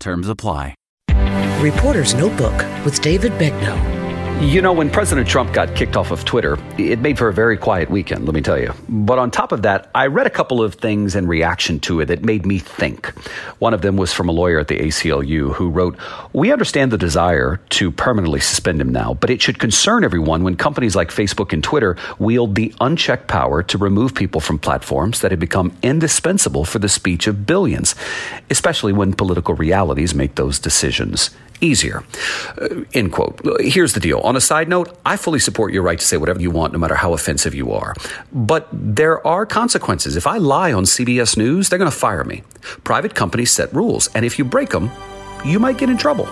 Terms apply. Reporter's Notebook with David Begnaud. You know, when President Trump got kicked off of Twitter, it made for a very quiet weekend, let me tell you. But on top of that, I read a couple of things in reaction to it that made me think. One of them was from a lawyer at the ACLU who wrote, We understand the desire to permanently suspend him now, but it should concern everyone when companies like Facebook and Twitter wield the unchecked power to remove people from platforms that have become indispensable for the speech of billions, especially when political realities make those decisions easier. Uh, end quote. Here's the deal. On a side note, I fully support your right to say whatever you want, no matter how offensive you are. But there are consequences. If I lie on CBS News, they're going to fire me. Private companies set rules, and if you break them, you might get in trouble.